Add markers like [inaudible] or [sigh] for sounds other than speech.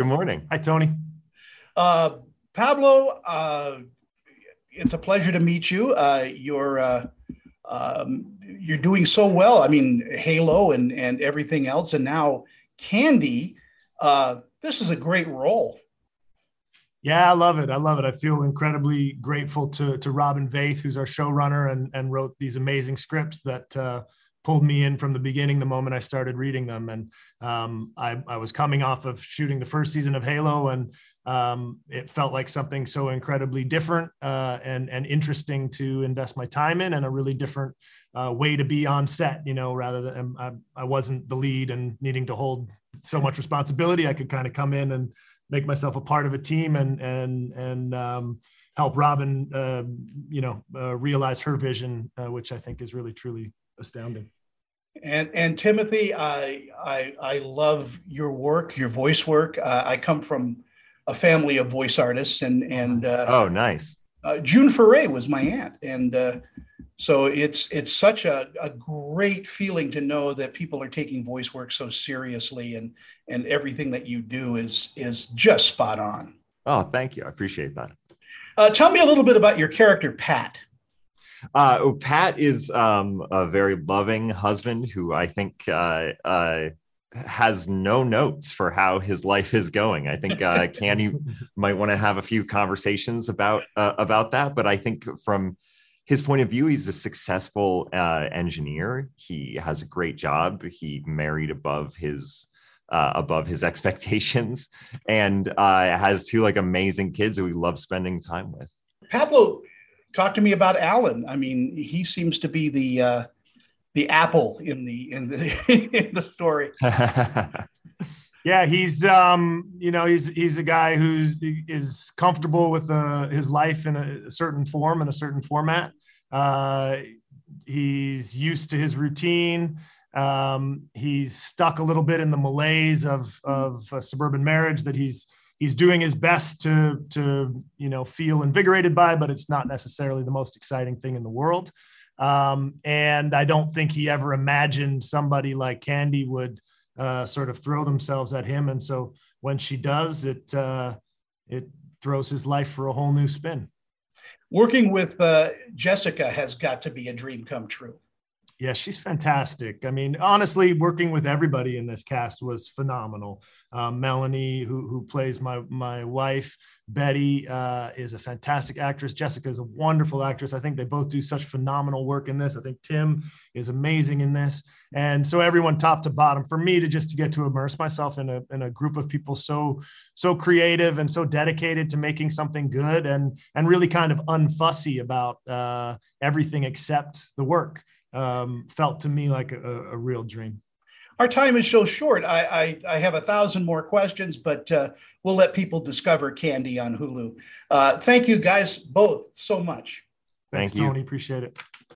Good morning. Hi, Tony. Uh, Pablo, uh, it's a pleasure to meet you. Uh, you're uh, um, you're doing so well. I mean, Halo and and everything else, and now Candy. Uh, this is a great role. Yeah, I love it. I love it. I feel incredibly grateful to to Robin Veith, who's our showrunner and and wrote these amazing scripts that uh, pulled me in from the beginning the moment I started reading them. And um, I, I, was coming off of shooting the first season of Halo, and um, it felt like something so incredibly different uh, and and interesting to invest my time in, and a really different uh, way to be on set. You know, rather than um, I, I wasn't the lead and needing to hold so much responsibility, I could kind of come in and make myself a part of a team and and and um, help Robin, uh, you know, uh, realize her vision, uh, which I think is really truly astounding. And and Timothy, I I, I love your work, your voice work. Uh, I come from a family of voice artists, and and uh, oh, nice. Uh, June Foray was my aunt, and uh, so it's it's such a, a great feeling to know that people are taking voice work so seriously, and and everything that you do is is just spot on. Oh, thank you. I appreciate that. Uh, tell me a little bit about your character, Pat. Uh, oh, Pat is um, a very loving husband who I think uh, uh, has no notes for how his life is going. I think uh, Candy [laughs] might want to have a few conversations about uh, about that. But I think from his point of view, he's a successful uh, engineer. He has a great job. He married above his uh, above his [laughs] expectations and uh, has two like amazing kids who he loves spending time with. Pablo talk to me about Alan. I mean, he seems to be the uh, the apple in the in the [laughs] in the story. [laughs] yeah, he's um, you know he's he's a guy who is comfortable with uh, his life in a certain form in a certain format. Uh, he's used to his routine. Um, he's stuck a little bit in the malaise of of a suburban marriage that he's he's doing his best to to you know feel invigorated by, but it's not necessarily the most exciting thing in the world. Um, and I don't think he ever imagined somebody like Candy would uh, sort of throw themselves at him. And so when she does, it uh, it throws his life for a whole new spin. Working with uh, Jessica has got to be a dream come true. Yeah, she's fantastic. I mean, honestly, working with everybody in this cast was phenomenal. Um, Melanie, who who plays my my wife, Betty, uh, is a fantastic actress. Jessica is a wonderful actress. I think they both do such phenomenal work in this. I think Tim is amazing in this, and so everyone, top to bottom, for me to just to get to immerse myself in a in a group of people so so creative and so dedicated to making something good and and really kind of unfussy about uh, everything except the work um, felt to me like a, a, real dream. Our time is so short. I, I, I have a thousand more questions, but uh, we'll let people discover Candy on Hulu. Uh, thank you guys both so much. Thanks, Thank you. Tony. Appreciate it.